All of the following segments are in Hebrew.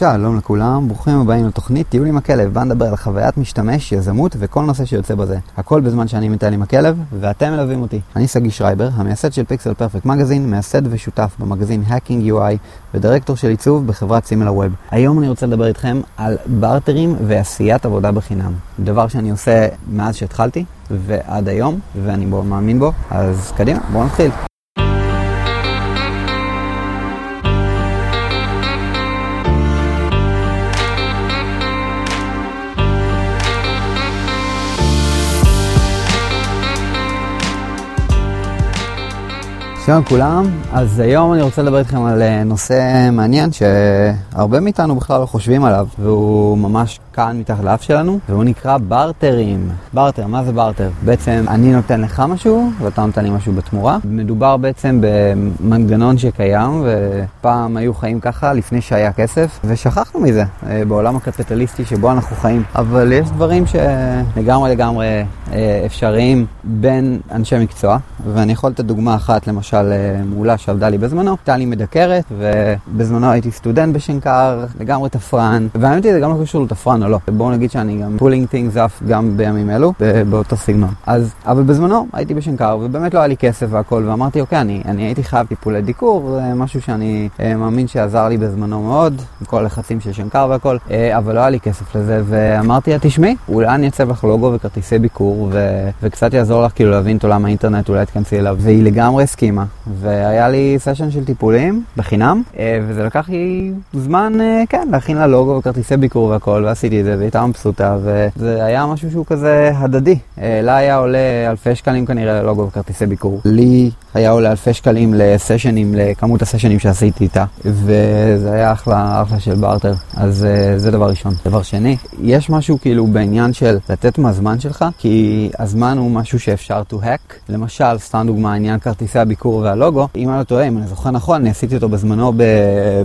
שלום לכולם, ברוכים הבאים לתוכנית טיול עם הכלב, בה נדבר על חוויית משתמש, יזמות וכל נושא שיוצא בזה. הכל בזמן שאני מטייל עם הכלב, ואתם מלווים אותי. אני סגי שרייבר, המייסד של פיקסל פרפקט מגזין, מייסד ושותף במגזין Hacking UI, ודירקטור של עיצוב בחברת סימלה ווב. היום אני רוצה לדבר איתכם על בארטרים ועשיית עבודה בחינם. דבר שאני עושה מאז שהתחלתי, ועד היום, ואני בו מאמין בו, אז קדימה, בואו נתחיל. שלום לכולם, אז היום אני רוצה לדבר איתכם על אה, נושא מעניין שהרבה מאיתנו בכלל לא חושבים עליו והוא ממש כאן מתחת לאף שלנו והוא נקרא בארטרים. בארטר, מה זה בארטר? בעצם אני נותן לך משהו ואתה נותן לי משהו בתמורה. מדובר בעצם במנגנון שקיים ופעם היו חיים ככה לפני שהיה כסף ושכחנו מזה אה, בעולם הקפיטליסטי שבו אנחנו חיים. אבל יש דברים שלגמרי לגמרי אה, אפשריים בין אנשי מקצוע ואני יכול לתת דוגמה אחת למשל למשל אה, מעולה שעבדה לי בזמנו, הייתה לי מדקרת, ובזמנו הייתי סטודנט בשנקר, לגמרי תפרן, והאמת היא זה גם לא קשור לתפרן או לא. בואו נגיד שאני גם pulling things up גם בימים אלו, באותו סגנון. אז, אבל בזמנו הייתי בשנקר, ובאמת לא היה לי כסף והכל, ואמרתי, אוקיי, אני, אני הייתי חייב טיפולי דיקור, משהו שאני אה, מאמין שעזר לי בזמנו מאוד, עם כל הלחצים של שנקר והכל, אה, אבל לא היה לי כסף לזה, ואמרתי תשמעי, אולי אני אצב לך לוגו וכרטיסי ביקור, ו- וקצת יעזור לך כאילו להבין את עולם האינטרנט, אולי תכנסי אליו, והיא לגמרי הסכימה. והיה לי סשן של טיפולים בחינם, אה, וזה לקח לי זמן, אה, כן, להכין לה לוגו וכרטיסי ביקור והכל, ועשיתי את זה, והיא הייתה מבסוטה, וזה היה משהו שהוא כזה הדדי. אה, לה היה עולה אלפי שקלים כנראה ללוגו וכרטיסי ביקור. לי היה עולה אלפי שקלים לסשנים, לכמות הסשנים שעשיתי איתה, וזה היה אחלה, אחלה של בארטר. אז זה דבר ראשון. דבר שני, יש משהו כאילו בעניין של לתת מהזמן שלך, כי הזמן הוא משהו שאפשר to hack. למשל, סתם דוגמה, עניין כרטיסי הביקור והלוגו, אם אני לא טועה, אם אני זוכר נכון, אני עשיתי אותו בזמנו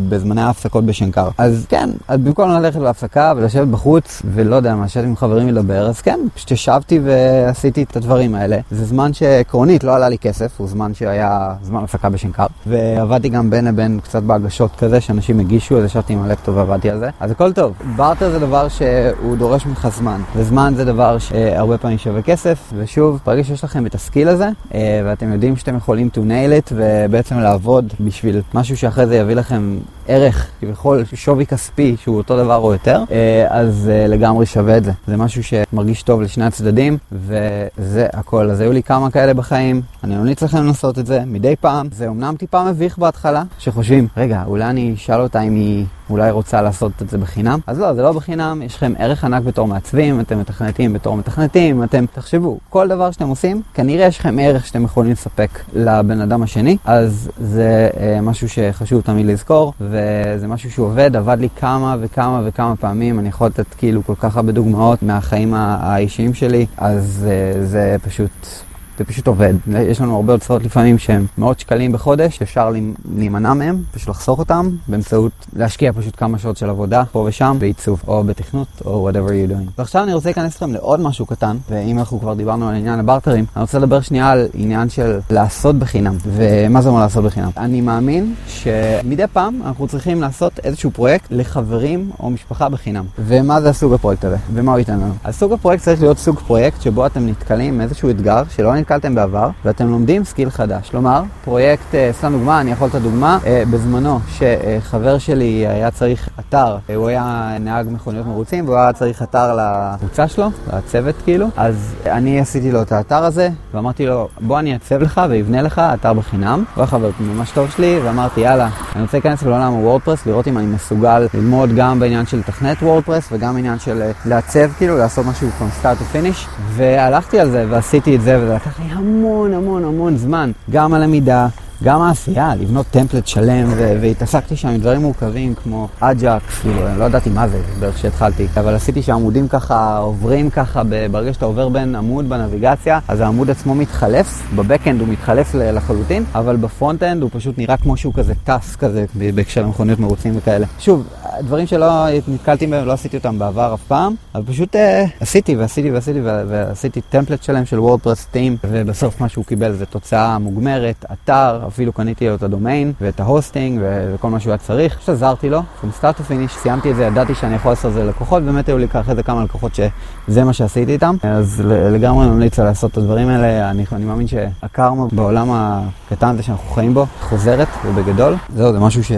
בזמני ההפסקות בשנקר. אז כן, אז במקום ללכת להפסקה ולשבת בחוץ, ולא יודע, מה, לשבת עם חברים לדבר, אז כן, פשוט ישבתי ועשיתי את הדברים האלה. זה זמן שעקרונית לא עלה לי כסף, הוא זמן שהיה זמן הפסקה בשנקר. ועבדתי גם בין לבין קצת בהגשות כזה, שאנשים הגישו, אז ישבתי עם הלפטופ ועבדתי על זה. אז הכל טוב. בארטר זה דבר שהוא דורש ממך זמן, וזמן זה דבר שהרבה פעמים שווה כסף, ושוב, ברגע שיש לכם את הסקיל הזה, אה, ואתם יודעים שאתם יכולים to it ובעצם לעבוד בשביל משהו שאחרי זה יביא לכם ערך, כביכול שווי כספי שהוא אותו דבר או יותר, אה, אז אה, לגמרי שווה את זה. זה משהו שמרגיש טוב לשני הצדדים, וזה הכל. אז היו לי כמה כאלה בחיים, אני ממליץ לכם לנסות את זה מדי פעם. זה אומנם טיפה מביך בהתחלה, שחושבים, רגע, אולי אני אשאל אותה אם היא אולי רוצה לעשות את זה בחינם. אז לא, זה לא בחינם, יש לכם ערך ענק בתור מעצבים, אתם מתכנתים בתור מתכנתים, אתם, תחשבו, כל דבר שאתם עושים, כנראה יש לכם ערך שאתם יכולים לספק לבן אדם השני, אז זה אה, משהו שחשוב תמיד לזכור, וזה משהו שעובד, עבד לי כמה וכמה וכמה פעמים, אני יכול לתת כאילו כל כך הרבה דוגמאות מהחיים האישיים שלי, אז אה, זה פשוט... זה פשוט עובד. יש לנו הרבה הוצאות לפעמים שהם מאות שקלים בחודש, אפשר להימנע מהם, פשוט לחסוך אותם באמצעות להשקיע פשוט כמה שעות של עבודה פה ושם בעיצוב או בתכנות או whatever you're doing. ועכשיו אני רוצה להיכנס לכם לעוד משהו קטן, ואם אנחנו כבר דיברנו על עניין הברטרים, אני רוצה לדבר שנייה על עניין של לעשות בחינם. ומה זה אומר לעשות בחינם? אני מאמין שמדי פעם אנחנו צריכים לעשות איזשהו פרויקט לחברים או משפחה בחינם. ומה זה הסוג הפרויקט הזה? ומה הוא ייתן לנו? אז סוג הפרויקט צריך להיות סוג פרויקט שבו אתם נתקלים נתקלתם בעבר, ואתם לומדים skill חדש. כלומר, פרויקט, אה, סתם דוגמה, אני יכול לתת דוגמה, אה, בזמנו שחבר שלי היה צריך אתר, אה, הוא היה נהג מכוניות מרוצים, והוא היה צריך אתר לקבוצה שלו, לצוות כאילו, אז אני עשיתי לו את האתר הזה, ואמרתי לו, בוא אני אעצב לך ואבנה לך אתר בחינם. הוא היה חבר ממש טוב שלי, ואמרתי, יאללה, אני רוצה להיכנס לעולם ה WordPress, לראות אם אני מסוגל ללמוד גם בעניין של תכנת WordPress, וגם בעניין של לעצב, כאילו, לעשות משהו from start to והלכתי על זה ועשיתי את זה, וזה לקח לי המון המון המון זמן, גם הלמידה, גם העשייה, לבנות template שלם, והתעסקתי שם עם דברים מורכבים כמו Ajax, כאילו, אני לא ידעתי מה זה בערך שהתחלתי, אבל עשיתי שעמודים ככה עוברים ככה, ברגע שאתה עובר בין עמוד בנביגציה, אז העמוד עצמו מתחלף, ב backend הוא מתחלף לחלוטין, אבל ב frontend הוא פשוט נראה כמו שהוא כזה טס כזה, בהקשר למכוניות מרוצים וכאלה. שוב, דברים שלא נתקלתי בהם, לא עשיתי אותם בעבר אף פעם, אבל פשוט אה, עשיתי ועשיתי ועשיתי ועשיתי template שלם של WordPress theme, ובסוף מה שהוא קיבל זה תוצאה מוגמרת, אתר, אפילו קניתי לו את הדומיין ואת ה hosting וכל מה שהוא היה צריך. פשוט עזרתי לו, מ start finish, סיימתי את זה, ידעתי שאני יכול לעשות את זה ללקוחות, באמת היו לי אחרי זה כמה לקוחות שזה מה שעשיתי איתם, אז לגמרי ממליץ לעשות את הדברים האלה, אני, אני מאמין שהקרמה בעולם הקטן הזה שאנחנו חיים בו חוזרת ובגדול, זהו, זה משהו ש...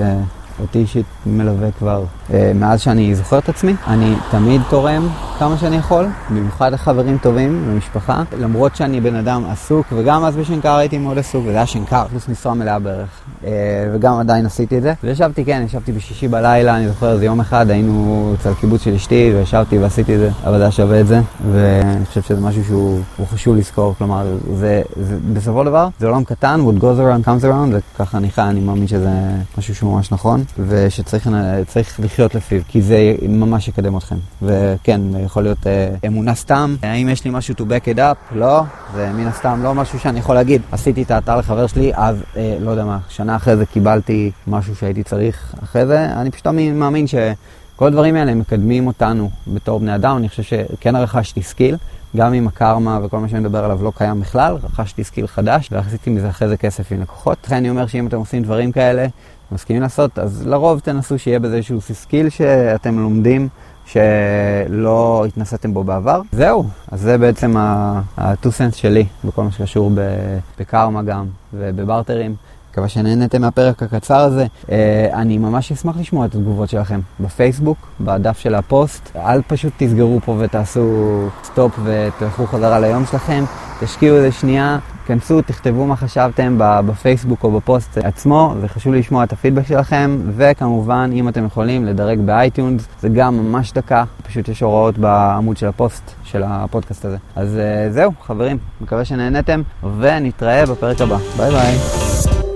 אותי אישית מלווה כבר אה, מאז שאני זוכר את עצמי. אני תמיד תורם כמה שאני יכול, במיוחד לחברים טובים ומשפחה. למרות שאני בן אדם עסוק, וגם אז בשנקר הייתי מאוד עסוק, וזה היה שנקר פלוס משרה מלאה בערך. אה, וגם עדיין עשיתי את זה. וישבתי, כן, ישבתי בשישי בלילה, אני זוכר איזה יום אחד, היינו אצל קיבוץ של אשתי, וישבתי ועשיתי את זה, אבל זה היה שווה את זה. ואני חושב שזה משהו שהוא חשוב לזכור, כלומר, זה, זה בסופו של דבר, זה עולם קטן, what goes around comes around, וככה אני חי, אני מאמין שזה משהו שהוא ממש נכון. ושצריך לחיות לפיו, כי זה ממש יקדם אתכם. וכן, יכול להיות אה, אמונה סתם. האם יש לי משהו to back it up? לא. זה מן הסתם לא משהו שאני יכול להגיד. עשיתי את האתר לחבר שלי, אז אה, לא יודע מה, שנה אחרי זה קיבלתי משהו שהייתי צריך אחרי זה. אני פשוט מאמין שכל הדברים האלה מקדמים אותנו בתור בני אדם. אני חושב שכן רכשתי skill. גם אם הקרמה וכל מה שאני מדבר עליו לא קיים בכלל, רכשתי skill חדש ועשיתי מזה אחרי זה כסף עם לקוחות. לכן אני אומר שאם אתם עושים דברים כאלה, מסכימים לעשות, אז לרוב תנסו שיהיה בזה איזשהו skill שאתם לומדים. שלא התנסיתם בו בעבר. זהו, אז זה בעצם ה-2 cents שלי בכל מה שקשור בקרמה גם ובברטרים. מקווה שנהנתם מהפרק הקצר הזה. Uh, אני ממש אשמח לשמוע את התגובות שלכם בפייסבוק, בדף של הפוסט. אל פשוט תסגרו פה ותעשו stop ותלכו חזרה ליום שלכם. תשקיעו איזה שנייה, כנסו, תכתבו מה חשבתם בפייסבוק או בפוסט עצמו, זה חשוב לשמוע את הפידבק שלכם, וכמובן, אם אתם יכולים, לדרג ב iTunes, זה גם ממש דקה, פשוט יש הוראות בעמוד של הפוסט של הפודקאסט הזה. אז uh, זהו, חברים, מקווה שנהנתם, ונתראה בפרק הבא. ביי ביי.